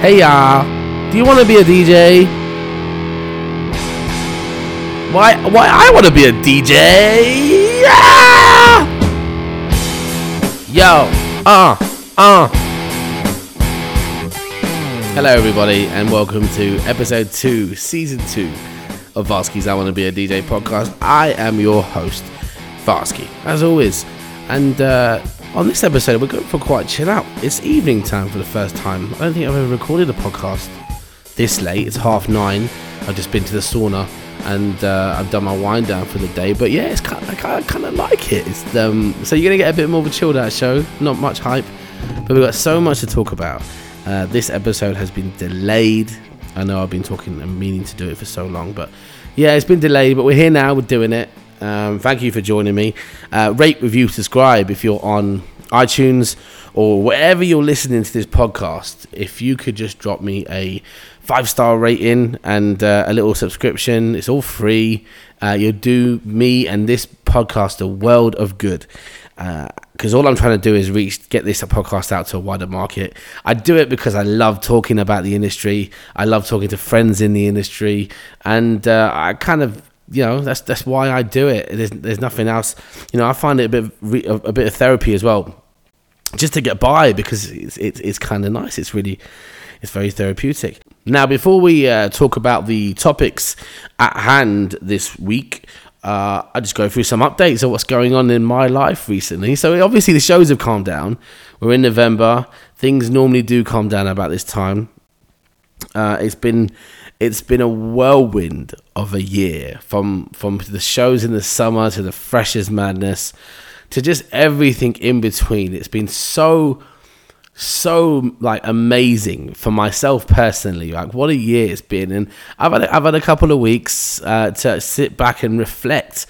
Hey y'all, do you want to be a DJ? Why? Why I want to be a DJ? Yeah! Yo, uh, uh. Hello, everybody, and welcome to episode two, season two of Varsky's I Want to Be a DJ podcast. I am your host, Varsky, as always, and uh, on this episode, we're going for quite chill out. It's evening time for the first time. I don't think I've ever recorded a podcast this late. It's half nine. I've just been to the sauna and uh, I've done my wind down for the day. But yeah, it's kind of, I kind of like it. It's, um, so you're gonna get a bit more of a chilled out show. Not much hype, but we've got so much to talk about. Uh, this episode has been delayed. I know I've been talking and meaning to do it for so long, but yeah, it's been delayed. But we're here now. We're doing it. Um, thank you for joining me. Uh, rate, review, subscribe if you're on iTunes or wherever you're listening to this podcast. If you could just drop me a five star rating and uh, a little subscription, it's all free. Uh, you'll do me and this podcast a world of good. Because uh, all I'm trying to do is reach, get this podcast out to a wider market. I do it because I love talking about the industry. I love talking to friends in the industry, and uh, I kind of you know that's that's why I do it. There's there's nothing else. You know, I find it a bit of, a bit of therapy as well, just to get by because it's it's, it's kind of nice. It's really it's very therapeutic. Now, before we uh, talk about the topics at hand this week. Uh, I just go through some updates of what's going on in my life recently. So obviously the shows have calmed down. We're in November. Things normally do calm down about this time. Uh, it's been it's been a whirlwind of a year from from the shows in the summer to the freshers madness to just everything in between. It's been so so like amazing for myself personally like what a year it's been. And i've had, I've had a couple of weeks uh, to sit back and reflect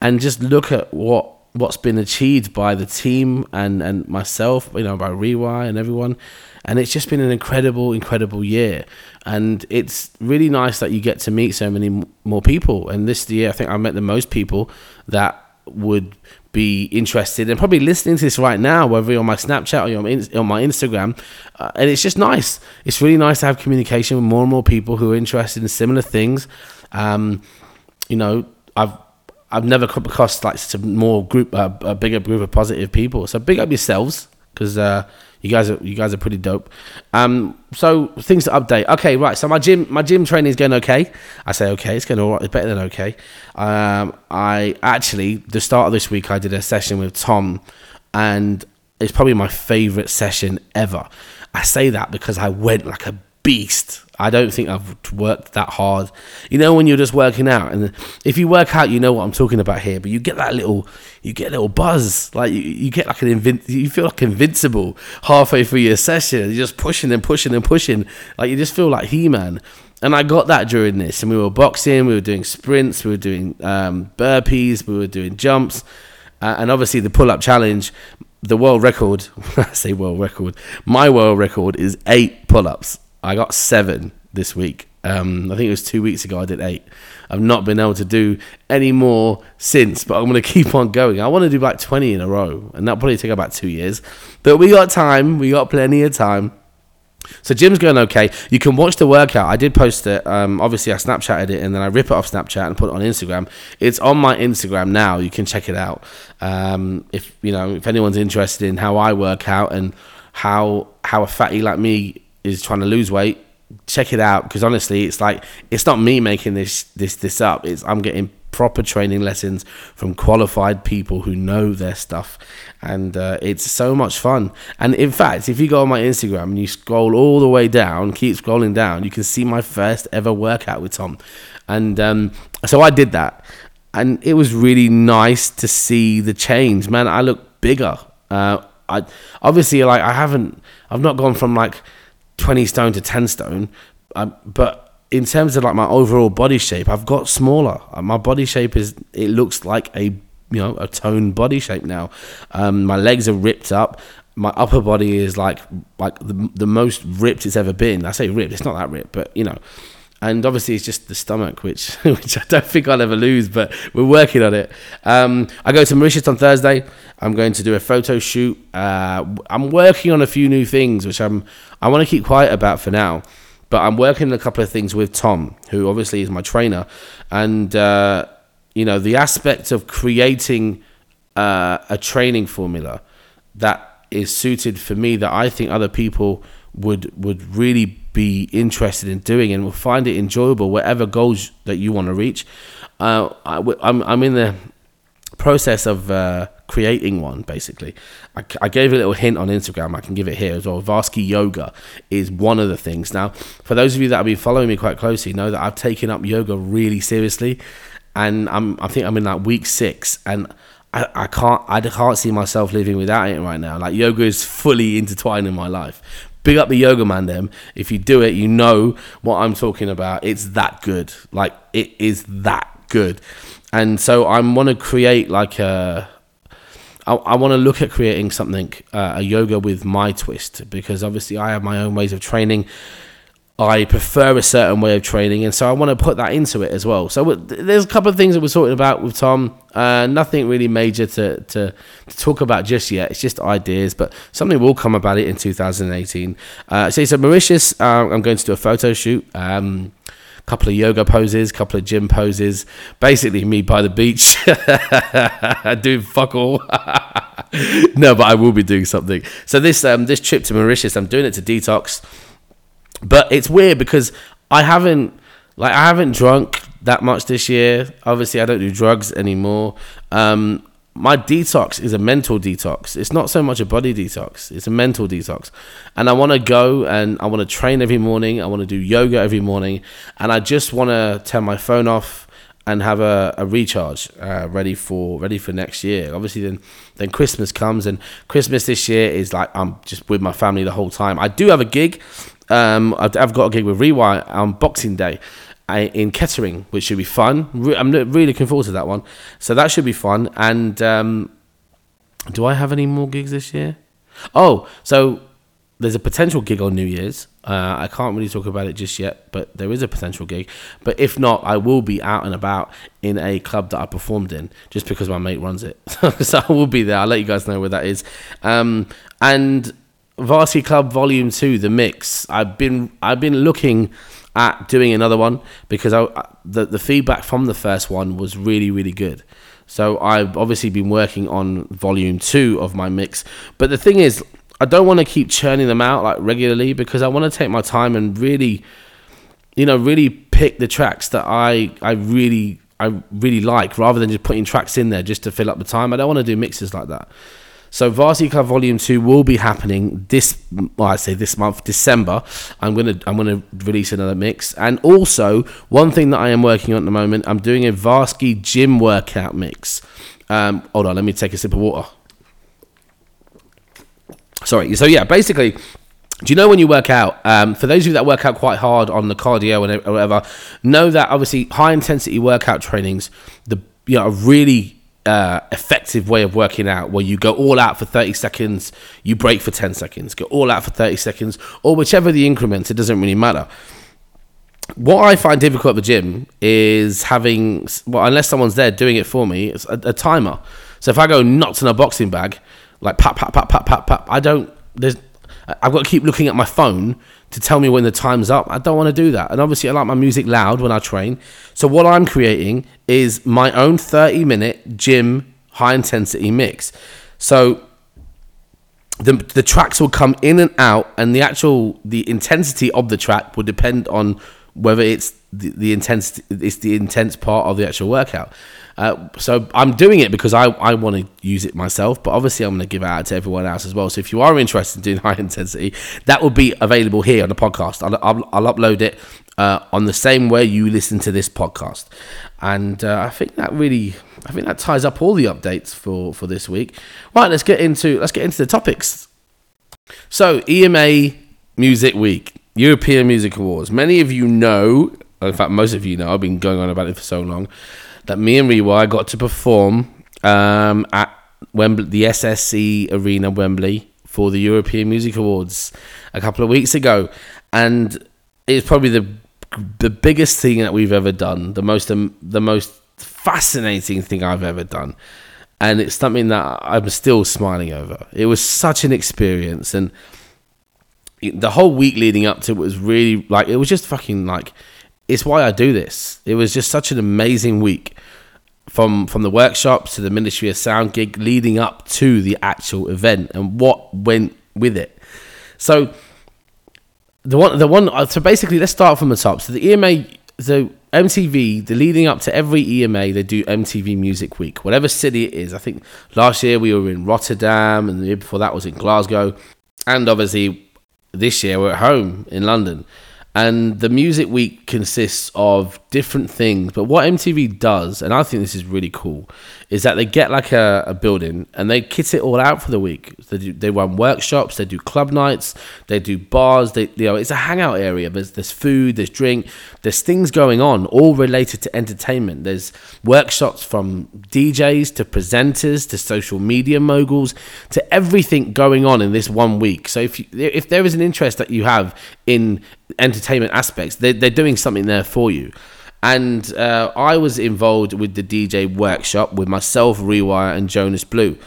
and just look at what what's been achieved by the team and and myself you know by Rewire and everyone. And it's just been an incredible incredible year and it's really nice that you get to meet so many more people. And this year, I think I met the most people that would be interested and probably listening to this right now, whether you're on my Snapchat or on my Instagram. Uh, and it's just nice. It's really nice to have communication with more and more people who are interested in similar things. Um, you know, I've I've never come across like such a more group, uh, a bigger group of positive people. So big up yourselves because uh, you guys are you guys are pretty dope. Um, so things to update. Okay, right. So my gym my gym training is going okay. I say okay. It's going all right. It's better than okay. Um, I actually the start of this week I did a session with Tom, and it's probably my favorite session ever. I say that because I went like a beast. I don't think I've worked that hard. You know when you're just working out, and if you work out, you know what I'm talking about here. But you get that little, you get a little buzz, like you, you get like an invin- you feel like invincible halfway through your session. You're just pushing and pushing and pushing, like you just feel like He-Man. And I got that during this, and we were boxing, we were doing sprints, we were doing um, burpees, we were doing jumps, uh, and obviously the pull-up challenge. The world record, I say world record, my world record is eight pull-ups I got seven this week. Um, I think it was two weeks ago I did eight. I've not been able to do any more since, but I'm going to keep on going. I want to do like 20 in a row, and that'll probably take about two years. But we got time. We got plenty of time. So gym's going okay. You can watch the workout. I did post it. Um, obviously, I Snapchatted it and then I rip it off Snapchat and put it on Instagram. It's on my Instagram now. You can check it out. Um, if you know, if anyone's interested in how I work out and how how a fatty like me is trying to lose weight, check it out because honestly, it's like it's not me making this this this up. It's I'm getting proper training lessons from qualified people who know their stuff, and uh, it's so much fun. And in fact, if you go on my Instagram and you scroll all the way down, keep scrolling down, you can see my first ever workout with Tom, and um, so I did that, and it was really nice to see the change. Man, I look bigger. Uh, I obviously like I haven't. I've not gone from like 20 stone to 10 stone. Um, but in terms of like my overall body shape, I've got smaller. Uh, my body shape is, it looks like a, you know, a toned body shape now. Um, my legs are ripped up. My upper body is like, like the, the most ripped it's ever been. I say ripped, it's not that ripped, but you know, and obviously it's just the stomach, which which I don't think I'll ever lose, but we're working on it. Um, I go to Mauritius on Thursday. I'm going to do a photo shoot. Uh, I'm working on a few new things, which I'm I want to keep quiet about for now. But I'm working on a couple of things with Tom, who obviously is my trainer, and uh, you know the aspect of creating uh, a training formula that is suited for me that I think other people would would really be interested in doing and will find it enjoyable whatever goals that you want to reach. Uh, I, am I'm, I'm in the process of uh, creating one basically. I, I, gave a little hint on Instagram. I can give it here as well. Varsky Yoga is one of the things. Now, for those of you that have been following me quite closely, know that I've taken up yoga really seriously, and I'm I think I'm in like week six and. I, I can't I can't see myself living without it right now. Like yoga is fully intertwined in my life. Big up the yoga man them. If you do it, you know what I'm talking about. It's that good. Like it is that good. And so I want to create like a I, I want to look at creating something, uh, a yoga with my twist, because obviously I have my own ways of training. I prefer a certain way of training, and so I want to put that into it as well. So there's a couple of things that we're talking about with Tom. Uh, nothing really major to, to, to talk about just yet. It's just ideas, but something will come about it in 2018. Uh, so, so Mauritius, uh, I'm going to do a photo shoot. Um, couple of yoga poses, couple of gym poses. Basically, me by the beach doing fuck all. no, but I will be doing something. So this um, this trip to Mauritius, I'm doing it to detox. But it's weird because I haven't like I haven't drunk that much this year. Obviously, I don't do drugs anymore. Um, my detox is a mental detox. It's not so much a body detox. It's a mental detox. And I want to go and I want to train every morning. I want to do yoga every morning. And I just want to turn my phone off and have a, a recharge uh, ready for ready for next year. Obviously, then then Christmas comes, and Christmas this year is like I'm just with my family the whole time. I do have a gig um, I've, got a gig with Rewire on Boxing Day uh, in Kettering, which should be fun. I'm really looking forward to that one. So that should be fun. And um, do I have any more gigs this year? Oh, so there's a potential gig on New Year's. Uh, I can't really talk about it just yet, but there is a potential gig. But if not, I will be out and about in a club that I performed in, just because my mate runs it. so I will be there. I'll let you guys know where that is. Um, and Varsity Club Volume Two, the mix. I've been I've been looking at doing another one because I, the the feedback from the first one was really really good. So I've obviously been working on Volume Two of my mix. But the thing is, I don't want to keep churning them out like regularly because I want to take my time and really, you know, really pick the tracks that I I really I really like rather than just putting tracks in there just to fill up the time. I don't want to do mixes like that. So Varsity Club Volume Two will be happening this. Well, I say this month, December. I'm gonna I'm gonna release another mix, and also one thing that I am working on at the moment. I'm doing a Varsky gym workout mix. Um, hold on, let me take a sip of water. Sorry. So yeah, basically. Do you know when you work out? Um, for those of you that work out quite hard on the cardio and whatever, know that obviously high intensity workout trainings, the you know, really uh, effective way of working out where you go all out for 30 seconds, you break for 10 seconds, go all out for 30 seconds, or whichever the increments, it doesn't really matter. What I find difficult at the gym is having, well, unless someone's there doing it for me, it's a, a timer. So if I go nuts in a boxing bag, like pap, pap, pap, pap, pap, pap, I don't, there's, I've got to keep looking at my phone to tell me when the time's up. I don't want to do that. And obviously, I like my music loud when I train. So, what I'm creating is my own 30 minute gym high intensity mix. So, the, the tracks will come in and out, and the actual the intensity of the track will depend on whether it's the, the intensity it's the intense part of the actual workout. Uh, so I'm doing it because I, I want to use it myself, but obviously I'm going to give it out to everyone else as well. So if you are interested in doing high intensity, that will be available here on the podcast. I'll, I'll, I'll upload it uh, on the same way you listen to this podcast. And uh, I think that really, I think that ties up all the updates for, for this week. Right, let's get into let's get into the topics. So EMA Music Week, European Music Awards. Many of you know, in fact, most of you know, I've been going on about it for so long that me and Rewire got to perform um, at Wembley, the SSE Arena, Wembley, for the European Music Awards a couple of weeks ago, and it's probably the the biggest thing that we've ever done, the most um, the most fascinating thing I've ever done, and it's something that I'm still smiling over. It was such an experience, and the whole week leading up to it was really like it was just fucking like it's why I do this. It was just such an amazing week from from the workshops to the Ministry of Sound gig leading up to the actual event and what went with it. So the one the one uh, so basically let's start from the top. So the EMA so MTV, the leading up to every EMA, they do MTV Music Week, whatever city it is. I think last year we were in Rotterdam, and the year before that was in Glasgow, and obviously this year we're at home in London. And the Music Week consists of different things. But what MTV does, and I think this is really cool, is that they get like a, a building and they kit it all out for the week. They, do, they run workshops, they do club nights, they do bars. They, you know, it's a hangout area. There's, there's food, there's drink, there's things going on, all related to entertainment. There's workshops from DJs to presenters to social media moguls to everything going on in this one week. So if you, if there is an interest that you have in entertainment aspects, they, they're doing something there for you and uh, I was involved with the DJ workshop with myself, Rewire, and Jonas Blue.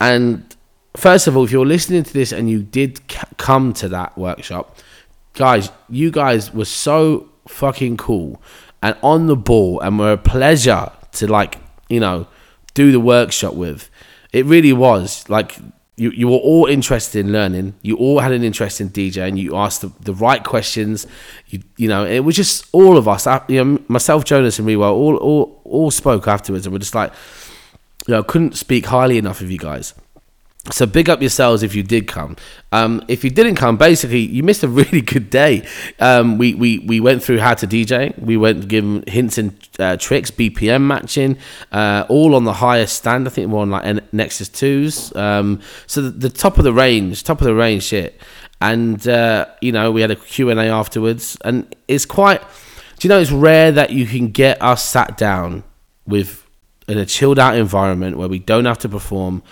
And first of all, if you're listening to this and you did c- come to that workshop, guys, you guys were so fucking cool and on the ball, and were a pleasure to like, you know, do the workshop with. It really was like you, you were all interested in learning. You all had an interest in DJ, and you asked the, the right questions. You you know, it was just all of us. I, you know, myself, Jonas, and Rewire all all all spoke afterwards, and we're just like, you know, couldn't speak highly enough of you guys. So big up yourselves if you did come. Um, if you didn't come, basically you missed a really good day. Um, we, we we went through how to DJ. We went given hints and uh, tricks, BPM matching, uh, all on the highest stand. I think we're on like Nexus twos. Um, so the, the, top of the range, top of the range shit. And uh, you know we had a Q and A afterwards, and it's quite. Do you know it's rare that you can get us sat down with in a chilled out environment where we don't have to perform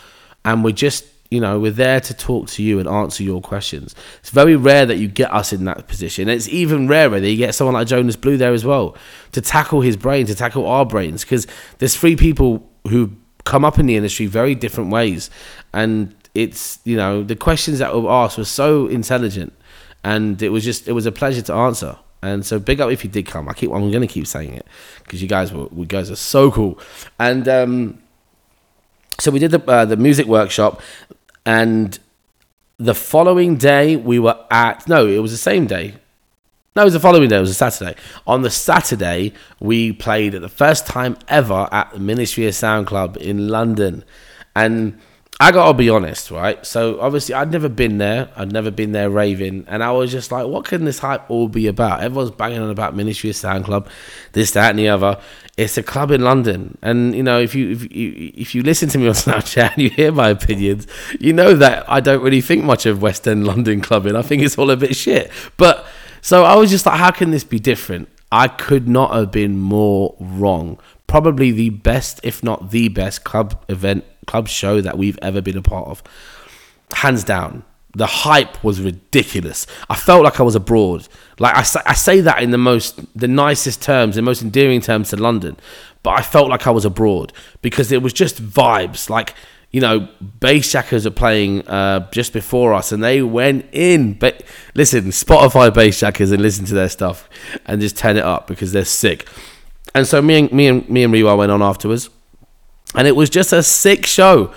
and we're just you know we're there to talk to you and answer your questions. It's very rare that you get us in that position. It's even rarer that you get someone like jonas blue there as well to tackle his brain to tackle our brains. Because there's three people who come up in the industry very different ways. And it's you know the questions that were asked were so intelligent. And it was just it was a pleasure to answer. And so big up if you did come. I keep i'm gonna keep saying it because you guys were you guys are so cool. And um so we did the uh, the music workshop, and the following day we were at no, it was the same day. No, it was the following day. It was a Saturday. On the Saturday, we played at the first time ever at the Ministry of Sound Club in London, and I gotta be honest, right? So obviously, I'd never been there. I'd never been there raving, and I was just like, "What can this hype all be about?" Everyone's banging on about Ministry of Sound Club, this, that, and the other. It's a club in London, and you know, if you if you if you listen to me on Snapchat and you hear my opinions, you know that I don't really think much of West End London clubbing. I think it's all a bit shit. But so I was just like, "How can this be different?" I could not have been more wrong. Probably the best, if not the best, club event club show that we've ever been a part of. Hands down. The hype was ridiculous. I felt like I was abroad. Like I say, I say that in the most, the nicest terms, the most endearing terms to London, but I felt like I was abroad because it was just vibes. Like you know, Bassjackers are playing uh, just before us, and they went in. But listen, Spotify Bassjackers and listen to their stuff, and just turn it up because they're sick. And so me and me and me and Rewa went on afterwards and it was just a sick show,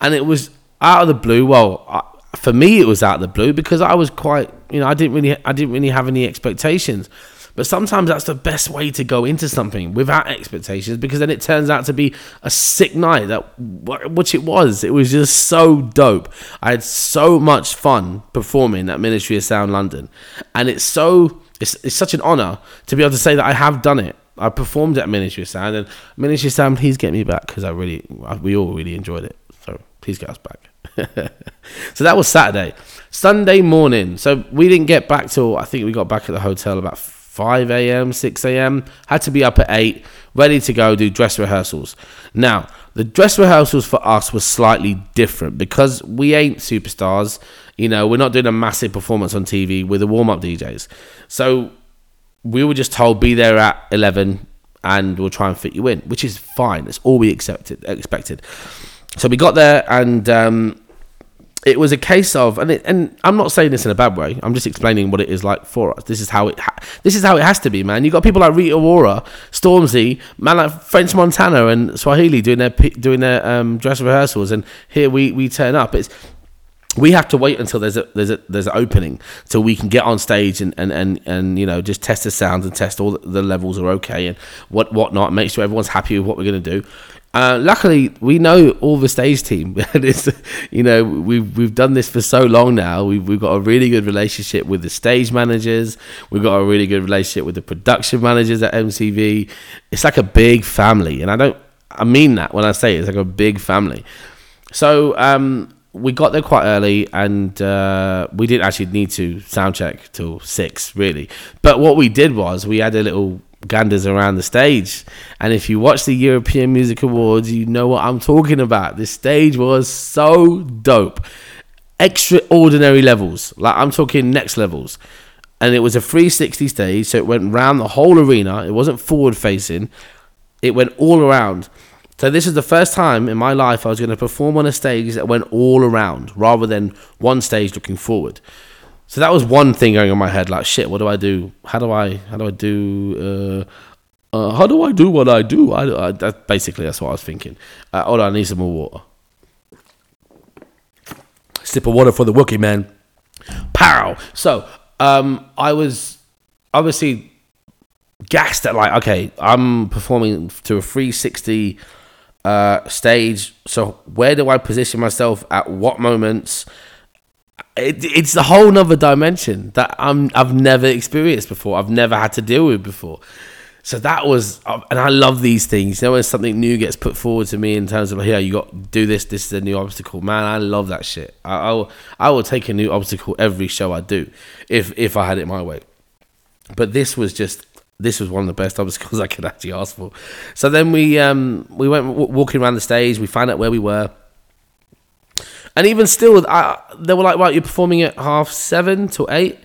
and it was out of the blue. Well, I, for me, it was out of the blue because I was quite, you know, I didn't really, I didn't really have any expectations. But sometimes that's the best way to go into something without expectations because then it turns out to be a sick night that which it was. It was just so dope. I had so much fun performing at Ministry of Sound London. And it's so it's, it's such an honor to be able to say that I have done it. I performed at Ministry of Sound, and Ministry of Sound, please get me back because I really, we all really enjoyed it. So please get us back. so that was Saturday. Sunday morning. So we didn't get back till I think we got back at the hotel about 5 a.m., 6 a.m. Had to be up at 8, ready to go do dress rehearsals. Now, the dress rehearsals for us was slightly different because we ain't superstars. You know, we're not doing a massive performance on TV with the warm up DJs. So we were just told be there at 11 and we'll try and fit you in, which is fine. It's all we accepted, expected. So we got there and um, it was a case of, and it, and I'm not saying this in a bad way. I'm just explaining what it is like for us. This is how it ha- this is how it has to be, man. You got people like Rita Ora, Stormzy, man like French Montana and Swae Lee doing their doing their um, dress rehearsals, and here we we turn up. It's we have to wait until there's a there's a there's an opening so we can get on stage and and and, and you know just test the sounds and test all the levels are okay and what whatnot make sure everyone's happy with what we're going to do. Uh, luckily we know all the stage team. It's you know we've we've done this for so long now. We've, we've got a really good relationship with the stage managers. We've got a really good relationship with the production managers at MTV it's like a big family and i don't i mean that when i say it, it's like a big family. So um we got there quite early and uh, we didn't actually need to sound check till six really. But what we did was we had a little ganders around the stage. And if you watch the european music awards you know what i'm talking about. The stage was so dope. Extraordinary levels. Like i'm talking next levels. And it was a 360 stage so it went round the whole arena. It wasn't forward facing. It went all around so this is the first time in my life I was going to perform on a stage that went all around rather than one stage looking forward. So that was one thing going on my head, like shit. What do I do? How do I? How do I do? Uh, uh, how do I do what I do? I, I that, basically that's what I was thinking. Uh, hold on, I need some more water. Sip of water for the Wookie man. Pow. So um, I was obviously gassed at like, okay, I'm performing to a 360 uh, stage. So where do I position myself at what moments? It, it's a whole nother dimension that I'm I've never experienced before. I've never had to deal with before. So that was, and I love these things. You know, when something new gets put forward to me in terms of, here, you got do this. This is a new obstacle, man. I love that shit. I, I will, I will take a new obstacle every show I do, if if I had it my way. But this was just this was one of the best obstacles I could actually ask for. So then we um, we went w- walking around the stage. We found out where we were, and even still, I, they were like, "Right, you're performing at half seven to eight.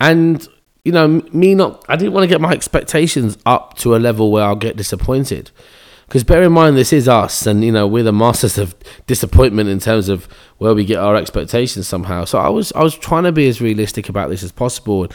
And you know, me not, I didn't want to get my expectations up to a level where I'll get disappointed. Because bear in mind, this is us, and you know we're the masters of disappointment in terms of where we get our expectations somehow. So I was I was trying to be as realistic about this as possible.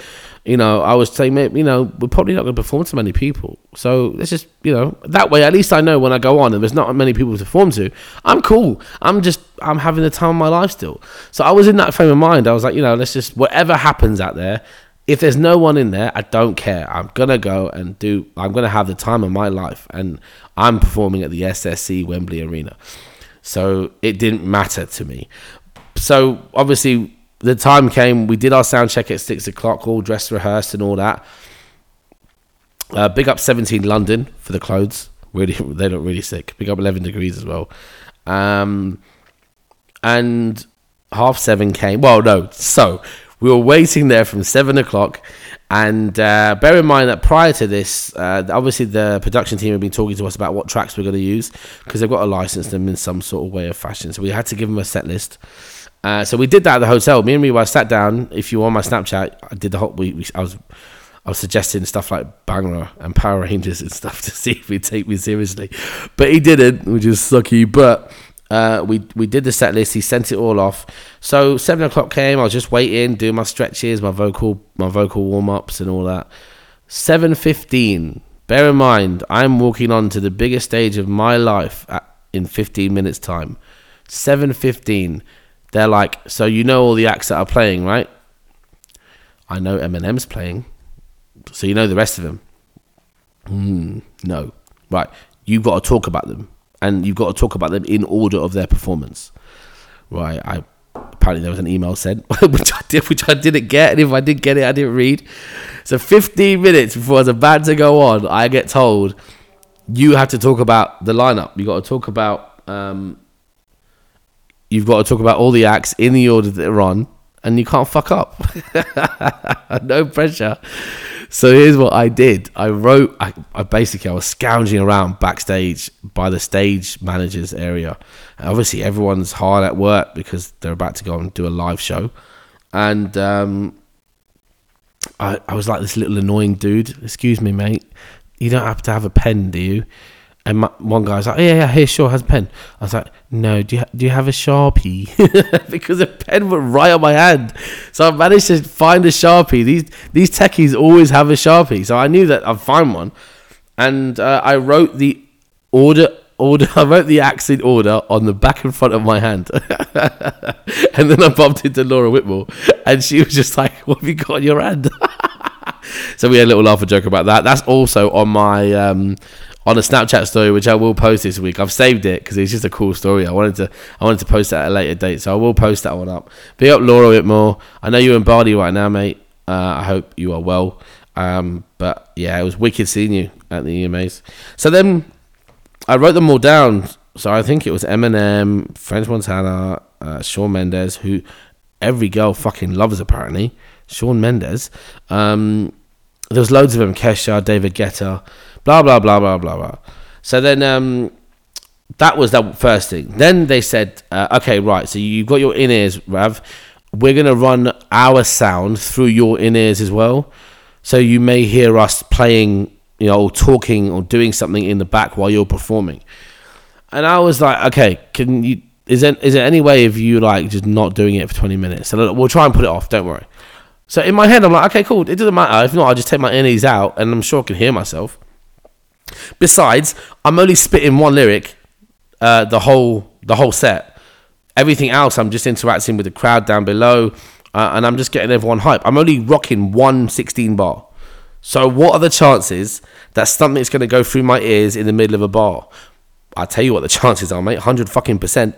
You know, I was saying, you know, we're probably not going to perform to many people. So let's just, you know, that way at least I know when I go on and there's not many people to perform to, I'm cool. I'm just I'm having the time of my life still. So I was in that frame of mind. I was like, you know, let's just whatever happens out there, if there's no one in there, I don't care. I'm gonna go and do. I'm gonna have the time of my life, and I'm performing at the SSE Wembley Arena, so it didn't matter to me. So obviously, the time came. We did our sound check at six o'clock, all dressed, rehearsed, and all that. Uh, big up 17 London for the clothes. Really, they look really sick. Big up 11 degrees as well. Um, and half seven came. Well, no. So we were waiting there from seven o'clock. And uh, bear in mind that prior to this, uh, obviously the production team had been talking to us about what tracks we're going to use because they've got to license them in some sort of way of fashion. So we had to give them a set list. Uh, so we did that at the hotel. Me and Rewa sat down. If you were on my Snapchat, I did the whole. We, we, I was I was suggesting stuff like Bhangra and Power Rangers and stuff to see if he'd take me seriously, but he didn't, which is sucky. But uh, we we did the set list. He sent it all off. So seven o'clock came. I was just waiting, doing my stretches, my vocal my vocal warm ups, and all that. Seven fifteen. Bear in mind, I'm walking on to the biggest stage of my life at, in fifteen minutes time. Seven fifteen. They're like, so you know all the acts that are playing, right? I know Eminem's playing. So you know the rest of them. Mm, no. Right. You've got to talk about them and you've got to talk about them in order of their performance. Right? I apparently there was an email sent which I did, which I didn't get, and if I did get it, I didn't read. So 15 minutes before I was about to go on, I get told you have to talk about the lineup. You got to talk about um, you've got to talk about all the acts in the order that they're on, and you can't fuck up. no pressure. So here's what I did. I wrote. I, I, basically I was scounging around backstage by the stage manager's area. And obviously, everyone's hard at work because they're about to go and do a live show, and um, I, I was like this little annoying dude. Excuse me, mate. You don't have to have a pen, do you? And my, one guy's like, oh, yeah, yeah, here, sure, has a pen. I was like, no, do you, do you have a Sharpie? because the pen went right on my hand. So I managed to find a Sharpie. These these techies always have a Sharpie. So I knew that I'd find one. And uh, I wrote the order order. I wrote the accent order on the back and front of my hand, and then I bumped into Laura Whitmore, and she was just like, "What have you got on your hand?" so we had a little laugh and joke about that. That's also on my um, on a Snapchat story, which I will post this week. I've saved it because it's just a cool story. I wanted to I wanted to post that at a later date, so I will post that one up. Big up Laura a bit more. I know you're in Bali right now, mate. Uh, I hope you are well. Um, but yeah, it was wicked seeing you at the EMAs. So then I wrote them all down. So I think it was Eminem, French Montana, uh, Mendes, who every girl fucking loves apparently. Shawn Mendes. Um, there was loads of them. Kesha, David Guetta, blah blah blah blah blah blah. So then um, that was the first thing. Then they said, uh, okay, right. So you've got your in ears, Rav. We're gonna run our sound through your in ears as well. So you may hear us playing, you know, or talking or doing something in the back while you're performing. And I was like, okay, can you? Is there, is there any way of you like just not doing it for 20 minutes? So we'll try and put it off. Don't worry. So in my head, I'm like, okay, cool. It doesn't matter. If not, I'll just take my innies out, and I'm sure I can hear myself. Besides, I'm only spitting one lyric, uh, the whole the whole set. Everything else, I'm just interacting with the crowd down below, uh, and I'm just getting everyone hype. I'm only rocking one 16 bar. So what are the chances that something's going to go through my ears in the middle of a bar? I tell you what the chances are, mate. Hundred fucking percent.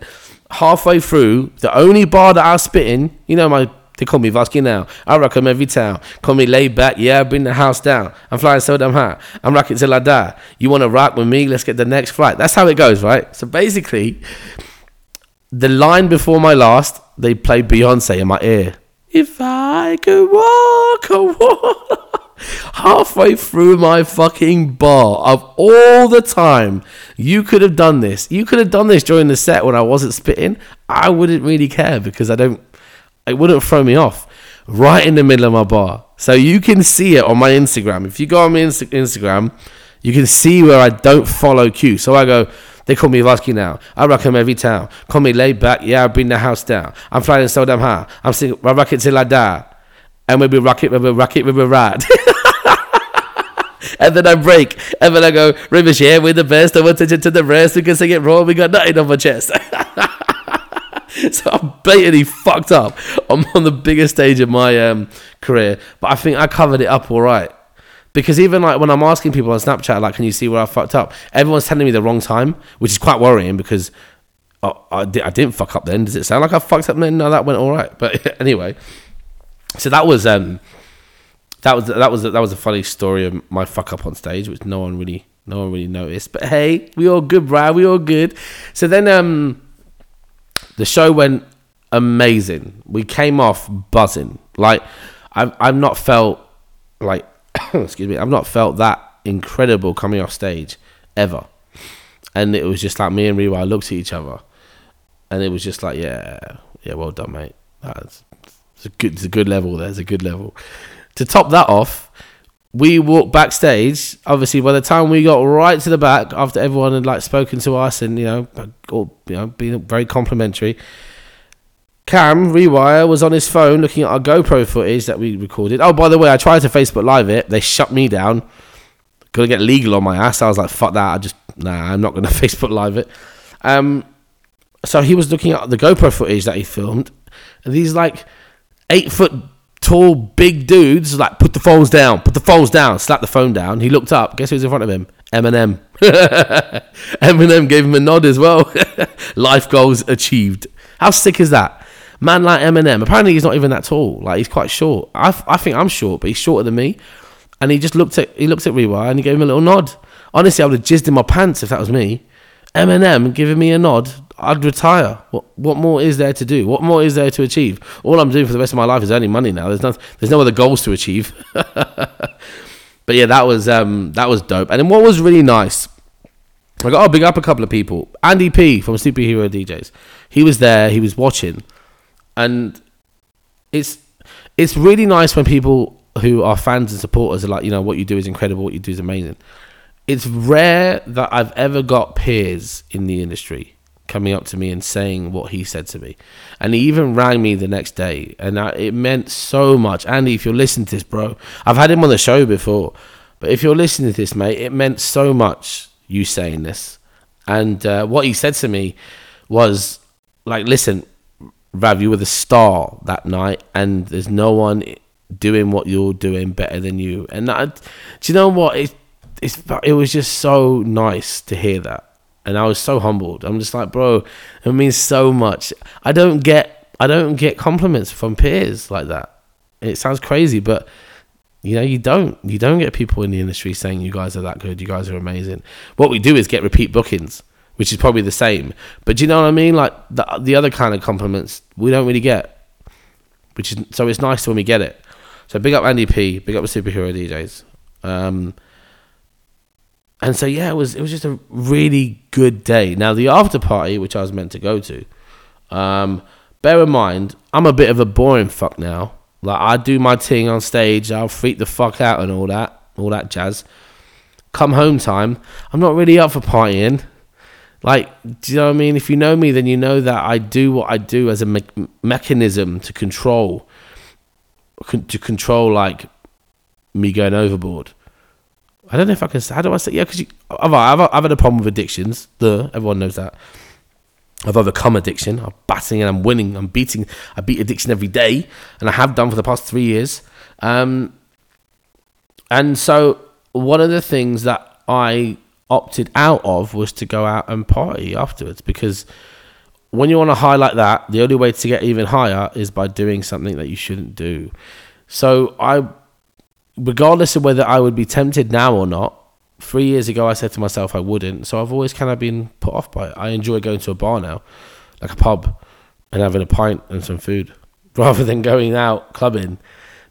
Halfway through, the only bar that I was spitting, you know my they call me Varsky now. I rock 'em every town. Call me laid back, yeah, bring the house down. I'm flying so damn high. I'm rocking till I die. You wanna rock with me? Let's get the next flight. That's how it goes, right? So basically, the line before my last, they play Beyonce in my ear. If I could walk a walk halfway through my fucking bar of all the time you could have done this. You could have done this during the set when I wasn't spitting. I wouldn't really care because I don't it wouldn't throw me off. Right in the middle of my bar. So you can see it on my Instagram. If you go on my Insta- Instagram, you can see where I don't follow Q. So I go, they call me Varsky now. I rock him every town. Call me laid back. Yeah, I bring the house down. I'm flying so damn high. I'm singing, I rock it till I die. And we'll be rock it, we be rock it, we be and then I break. And then I go, Rivers, we're the best. I want to to the rest. We can sing it raw. We got nothing on my chest. so I'm blatantly fucked up. I'm on the biggest stage of my um, career, but I think I covered it up all right. Because even like when I'm asking people on Snapchat, like, can you see where I fucked up? Everyone's telling me the wrong time, which is quite worrying because I, I, I didn't fuck up then. Does it sound like I fucked up then? No, that went all right. But anyway, so that was um, that was that was that was a funny story of my fuck up on stage, which no one really no one really noticed. But hey, we all good, Brad. We all good. So then um the show went amazing. We came off buzzing. Like I've I've not felt like excuse me, I've not felt that incredible coming off stage ever. And it was just like me and Rewa looked at each other, and it was just like, yeah, yeah, well done, mate. That's it's a good, it's a good level. There's a good level. To top that off, we walked backstage. Obviously, by the time we got right to the back, after everyone had like spoken to us and you know, all, you know, being very complimentary, Cam Rewire was on his phone looking at our GoPro footage that we recorded. Oh, by the way, I tried to Facebook Live it. They shut me down. Gonna get legal on my ass. I was like, fuck that. I just nah, I'm not gonna Facebook Live it. Um, so he was looking at the GoPro footage that he filmed, and these like eight foot tall, big dudes like put the phones down, put the phones down, slap the phone down. He looked up. Guess who's in front of him? Eminem. Eminem gave him a nod as well. Life goals achieved. How sick is that? Man like Eminem. Apparently he's not even that tall. Like he's quite short. I, I think I'm short, but he's shorter than me. And he just looked at he looked at Rewire and he gave him a little nod. Honestly, I would have jizzed in my pants if that was me. Eminem giving me a nod, I'd retire. What what more is there to do? What more is there to achieve? All I'm doing for the rest of my life is earning money now. There's no there's no other goals to achieve. but yeah, that was um that was dope. And then what was really nice, I got to big up a couple of people. Andy P from Superhero DJs. He was there. He was watching, and it's it's really nice when people who are fans and supporters are like, you know, what you do is incredible, what you do is amazing. It's rare that I've ever got peers in the industry coming up to me and saying what he said to me. And he even rang me the next day, and I, it meant so much. Andy, if you're listening to this, bro, I've had him on the show before, but if you're listening to this, mate, it meant so much you saying this. And uh, what he said to me was like, listen, Rav, you were the star that night, and there's no one doing what you're doing better than you. And that, do you know what? It, it's, it was just so nice to hear that. And I was so humbled. I'm just like, bro, it means so much. I don't get, I don't get compliments from peers like that. It sounds crazy, but you know, you don't. You don't get people in the industry saying you guys are that good, you guys are amazing. What we do is get repeat bookings, which is probably the same. But do you know what I mean? Like the the other kind of compliments we don't really get. Which is so it's nice when we get it. So big up Andy P, big up the superhero DJs. Um, and so yeah, it was it was just a really good day. Now the after party, which I was meant to go to, um, bear in mind I'm a bit of a boring fuck now. Like I do my thing on stage, I'll freak the fuck out and all that, all that jazz. Come home time, I'm not really up for partying. Like, do you know what I mean? If you know me, then you know that I do what I do as a me- mechanism to control, to control like me going overboard. I don't know if I can. How do I say? Yeah, because I've, I've, I've had a problem with addictions. The everyone knows that. I've overcome addiction. I'm batting and I'm winning. I'm beating. I beat addiction every day, and I have done for the past three years. Um, and so one of the things that I opted out of was to go out and party afterwards because when you're on a high like that, the only way to get even higher is by doing something that you shouldn't do. So I, regardless of whether I would be tempted now or not, three years ago, I said to myself I wouldn't. So I've always kind of been put off by it. I enjoy going to a bar now, like a pub, and having a pint and some food, rather than going out clubbing,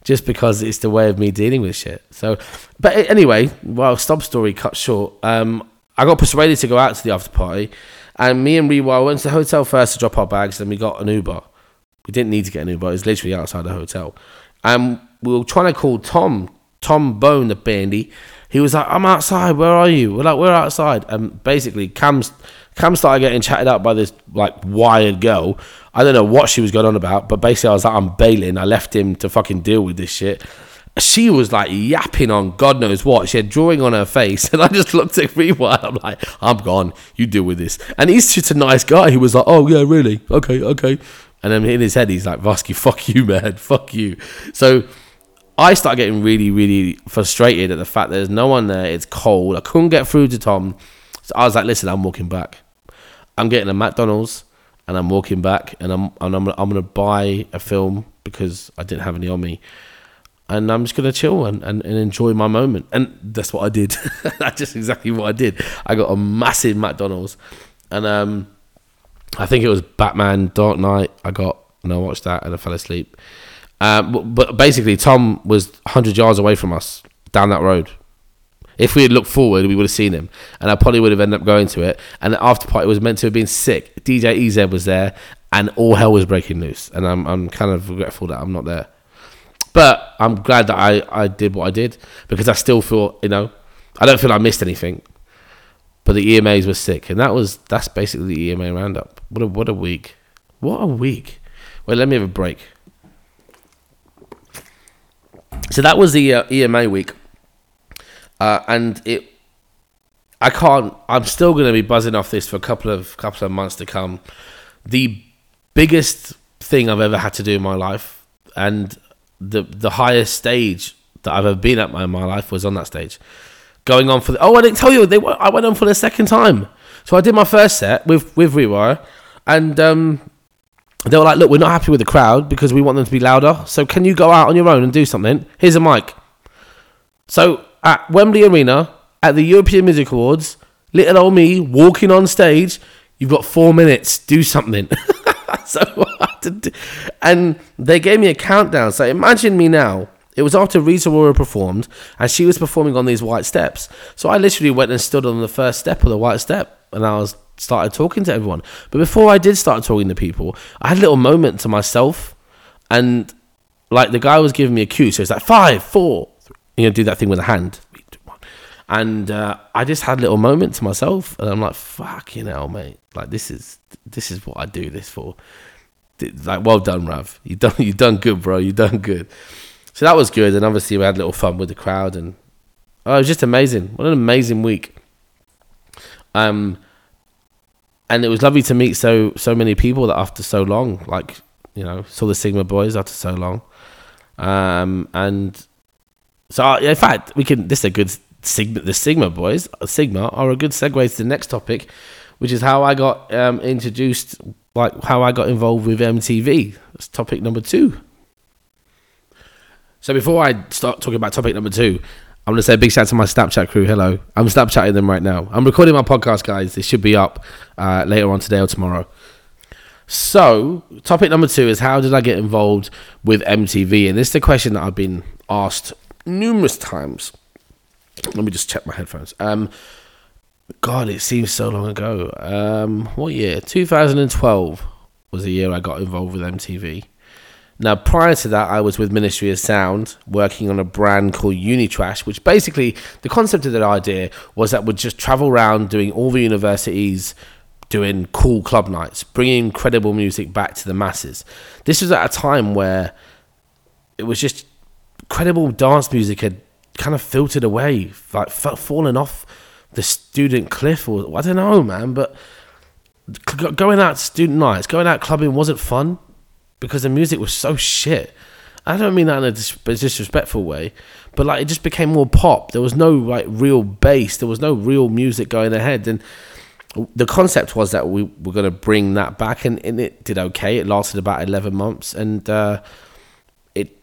just because it's the way of me dealing with shit. So, but anyway, well, stop story cut short. Um, I got persuaded to go out to the after party, and me and Rewa went to the hotel first to drop our bags. Then we got an Uber. We didn't need to get an Uber. It was literally outside the hotel, and we were trying to call Tom, Tom Bone, the bandy he was like, "I'm outside. Where are you?" We're like, "We're outside." And basically, Cam Cam started getting chatted up by this like wired girl. I don't know what she was going on about, but basically, I was like, "I'm bailing." I left him to fucking deal with this shit. She was like yapping on God knows what. She had drawing on her face, and I just looked at Rewire. I'm like, "I'm gone. You deal with this." And he's just a nice guy. He was like, "Oh yeah, really? Okay, okay." And then in his head, he's like, "Varsky, fuck you, man. Fuck you." So I start getting really, really frustrated at the fact there's no one there. It's cold. I couldn't get through to Tom. So I was like, listen, I'm walking back. I'm getting a McDonald's and I'm walking back and I'm and I'm, I'm gonna buy a film because I didn't have any on me. And I'm just gonna chill and, and, and enjoy my moment. And that's what I did. that's just exactly what I did. I got a massive McDonald's and um I think it was Batman Dark Knight. I got and I watched that and I fell asleep. Um, but basically, Tom was 100 yards away from us down that road. If we had looked forward, we would have seen him, and I probably would have ended up going to it. And the after party was meant to have been sick. DJ EZ was there, and all hell was breaking loose. And I'm I'm kind of regretful that I'm not there, but I'm glad that I I did what I did because I still feel you know I don't feel I missed anything. But the EMAs were sick, and that was that's basically the EMA roundup. What a what a week! What a week! Well, let me have a break. So that was the uh, EMA week, uh, and it. I can't. I'm still going to be buzzing off this for a couple of couple of months to come. The biggest thing I've ever had to do in my life, and the the highest stage that I've ever been at in my life was on that stage. Going on for the, oh, I didn't tell you they I went on for the second time. So I did my first set with with Rewire, and um, they were like, look, we're not happy with the crowd because we want them to be louder. So can you go out on your own and do something? Here's a mic. So at Wembley Arena, at the European Music Awards, little old me walking on stage, you've got four minutes, do something. so and they gave me a countdown. So imagine me now. It was after Rita Ora performed, and she was performing on these white steps. So I literally went and stood on the first step of the white step, and I was started talking to everyone. But before I did start talking to people, I had a little moment to myself, and like the guy was giving me a cue, so it's like five, four, you know, do that thing with a hand. And uh, I just had a little moment to myself, and I'm like, "Fuck, you know, mate. Like this is this is what I do this for." Like, well done, Rav. You done you done good, bro. You done good. So that was good, and obviously we had a little fun with the crowd, and oh, it was just amazing. What an amazing week. Um, and it was lovely to meet so so many people that after so long, like you know, saw the Sigma boys after so long. Um, and so in fact, we can. This is a good Sigma. The Sigma boys, Sigma, are a good segue to the next topic, which is how I got um, introduced, like how I got involved with MTV. That's topic number two. So before I start talking about topic number two, I'm gonna say a big shout out to my Snapchat crew. Hello, I'm Snapchatting them right now. I'm recording my podcast, guys. It should be up uh, later on today or tomorrow. So, topic number two is how did I get involved with MTV? And this is the question that I've been asked numerous times. Let me just check my headphones. Um, God, it seems so long ago. Um, what year? 2012 was the year I got involved with MTV. Now, prior to that, I was with Ministry of Sound working on a brand called Unitrash, which basically the concept of that idea was that we'd just travel around doing all the universities, doing cool club nights, bringing credible music back to the masses. This was at a time where it was just credible dance music had kind of filtered away, like fallen off the student cliff, or I don't know, man. But going out student nights, going out clubbing wasn't fun because the music was so shit. I don't mean that in a dis- disrespectful way, but like it just became more pop. There was no like real bass. There was no real music going ahead, and the concept was that we were going to bring that back, and, and, it did okay. It lasted about eleven months, and uh, it.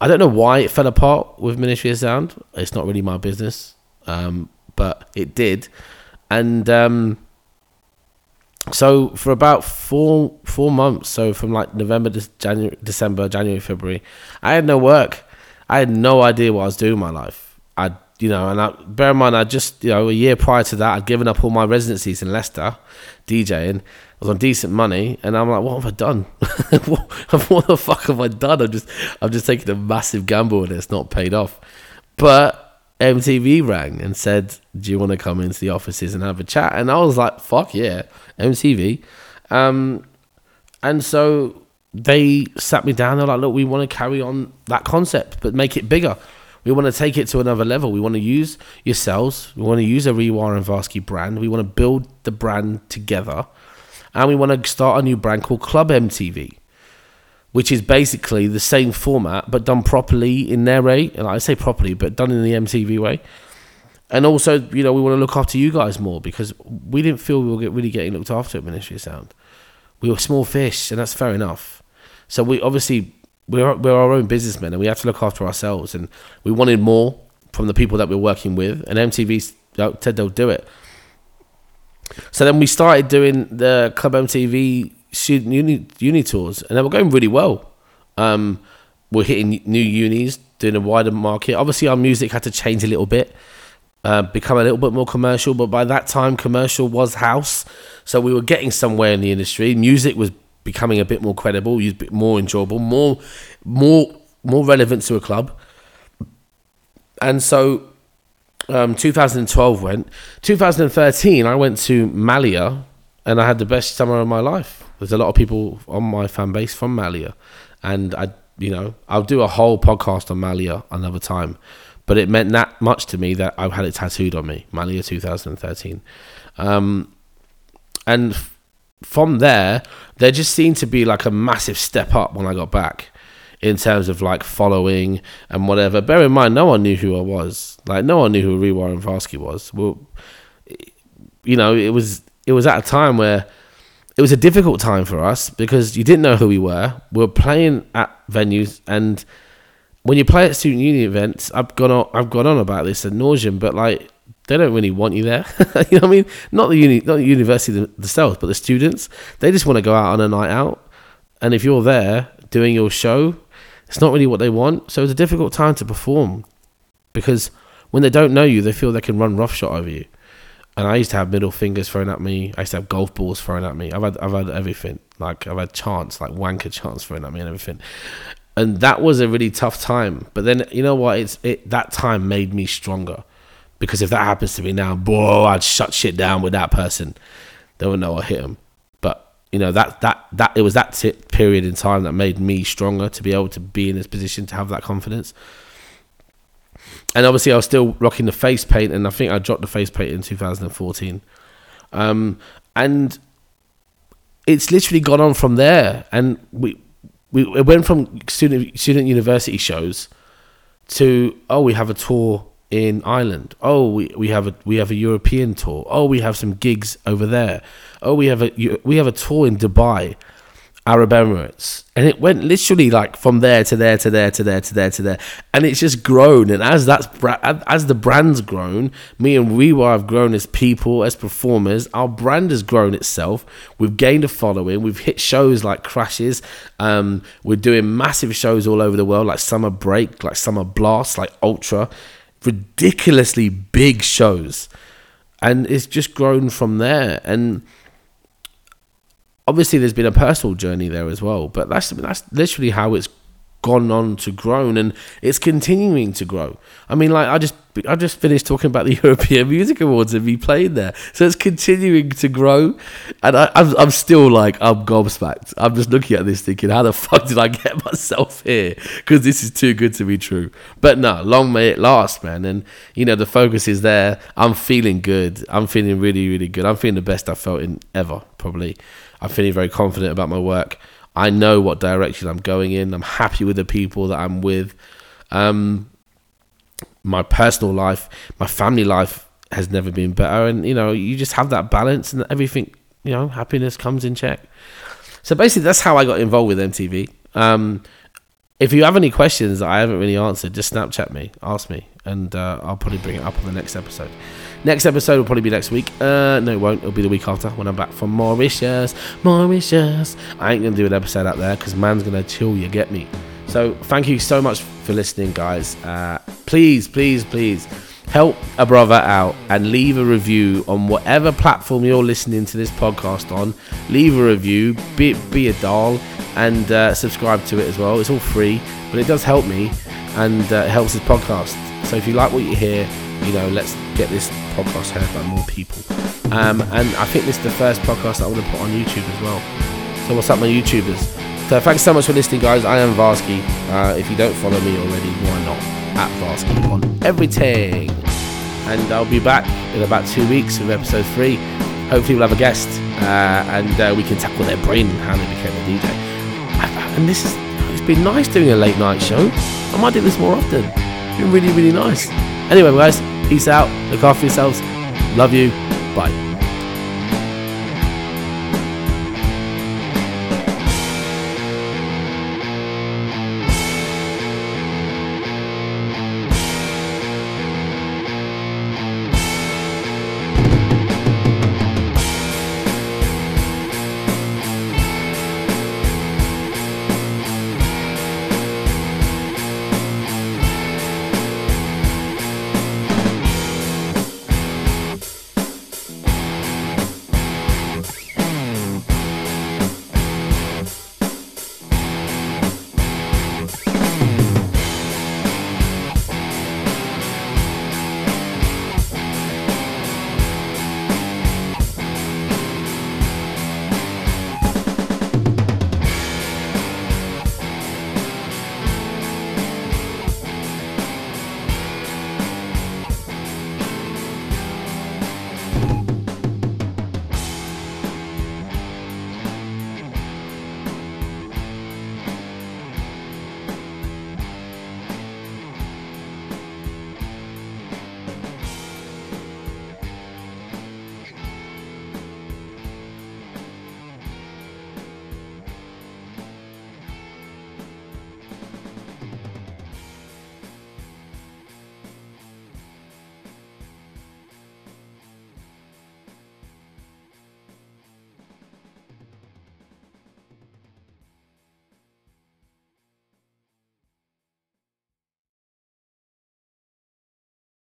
I don't know why it fell apart with Ministry of Sound. It's not really my business, um, but it did, and. Um, so for about four four months, so from like November to January, December, January, February, I had no work. I had no idea what I was doing in my life. I, you know, and I, bear in mind, I just, you know, a year prior to that, I'd given up all my residencies in Leicester, DJing. I was on decent money, and I'm like, what have I done? what, what the fuck have I done? I'm just, I'm just taking a massive gamble, and it's not paid off. But MTV rang and said, "Do you want to come into the offices and have a chat?" And I was like, "Fuck yeah, MTV." Um, and so they sat me down. They're like, "Look, we want to carry on that concept, but make it bigger. We want to take it to another level. We want to use yourselves. We want to use a Rewire and Varsky brand. We want to build the brand together, and we want to start a new brand called Club MTV." Which is basically the same format but done properly in their way. And I say properly, but done in the MTV way. And also, you know, we want to look after you guys more because we didn't feel we were really getting looked after at Ministry of Sound. We were small fish, and that's fair enough. So we obviously we're we're our own businessmen, and we have to look after ourselves. And we wanted more from the people that we're working with, and MTV said they'll do it. So then we started doing the Club MTV student uni, uni tours, and they were going really well. Um, we're hitting new unis, doing a wider market. Obviously, our music had to change a little bit, uh, become a little bit more commercial. But by that time, commercial was house, so we were getting somewhere in the industry. Music was becoming a bit more credible, a bit more enjoyable, more, more, more relevant to a club. And so, um, 2012 went. 2013, I went to Malia, and I had the best summer of my life. There's a lot of people on my fan base from Malia, and I, you know, I'll do a whole podcast on Malia another time. But it meant that much to me that I've had it tattooed on me, Malia 2013, um, and f- from there, there just seemed to be like a massive step up when I got back in terms of like following and whatever. Bear in mind, no one knew who I was. Like no one knew who Rewire and Varsky was. Well, you know, it was it was at a time where it was a difficult time for us because you didn't know who we were. We were playing at venues, and when you play at student union events, I've gone on, I've gone on about this at nauseum, but like they don't really want you there. you know what I mean? Not the uni, not the university themselves, but the students. They just want to go out on a night out, and if you're there doing your show, it's not really what they want. So it's a difficult time to perform because when they don't know you, they feel they can run roughshod over you and I used to have middle fingers thrown at me. I used to have golf balls thrown at me. I've had I've had everything. Like I've had chants, like wanker chants thrown at me and everything. and that was a really tough time. But then you know what? It's it that time made me stronger because if that happens to me now, boy, I'd shut shit down with that person. They would know I hit them. But you know that that that it was that t- period in time that made me stronger to be able to be in this position to have that confidence. And obviously, I was still rocking the face paint, and I think I dropped the face paint in 2014. Um, and it's literally gone on from there, and we we it went from student student university shows to oh we have a tour in Ireland. Oh, we, we have a we have a European tour. Oh, we have some gigs over there. Oh, we have a we have a tour in Dubai. Arab Emirates, and it went literally like from there to there to there to there to there to there, and it's just grown. And as that's as the brand's grown, me and Rewa have grown as people, as performers. Our brand has grown itself. We've gained a following. We've hit shows like Crashes. Um, we're doing massive shows all over the world, like Summer Break, like Summer Blast, like Ultra, ridiculously big shows, and it's just grown from there. And obviously there's been a personal journey there as well, but that's that's literally how it's gone on to grown and it's continuing to grow. I mean, like I just I just finished talking about the European Music Awards and me playing there, so it's continuing to grow, and I, I'm I'm still like I'm gobsmacked. I'm just looking at this thinking, how the fuck did I get myself here? Because this is too good to be true. But no, long may it last, man. And you know the focus is there. I'm feeling good. I'm feeling really really good. I'm feeling the best I've felt in ever probably. I'm feeling very confident about my work. I know what direction I'm going in. I'm happy with the people that I'm with. Um, my personal life, my family life has never been better. And, you know, you just have that balance and everything, you know, happiness comes in check. So basically, that's how I got involved with MTV. Um, if you have any questions that I haven't really answered, just Snapchat me, ask me, and uh, I'll probably bring it up on the next episode. Next episode will probably be next week. Uh, no, it won't. It'll be the week after when I'm back from Mauritius. Mauritius. I ain't gonna do an episode out there because man's gonna chill you. Get me. So thank you so much for listening, guys. Uh, please, please, please help a brother out and leave a review on whatever platform you're listening to this podcast on. Leave a review, be, be a doll, and uh, subscribe to it as well. It's all free, but it does help me and uh, helps this podcast. So if you like what you hear, you know, let's get this podcast heard by more people. Um, and I think this is the first podcast I want to put on YouTube as well. So what's up, my YouTubers? So thanks so much for listening, guys. I am Varsky. Uh, if you don't follow me already, why not? At Varsky on everything. And I'll be back in about two weeks with episode three. Hopefully, we'll have a guest uh, and uh, we can tackle their brain and how they became a DJ. And this is, it's been nice doing a late night show. I might do this more often. It's been really, really nice. Anyway, guys, peace out. Look after yourselves. Love you. Bye.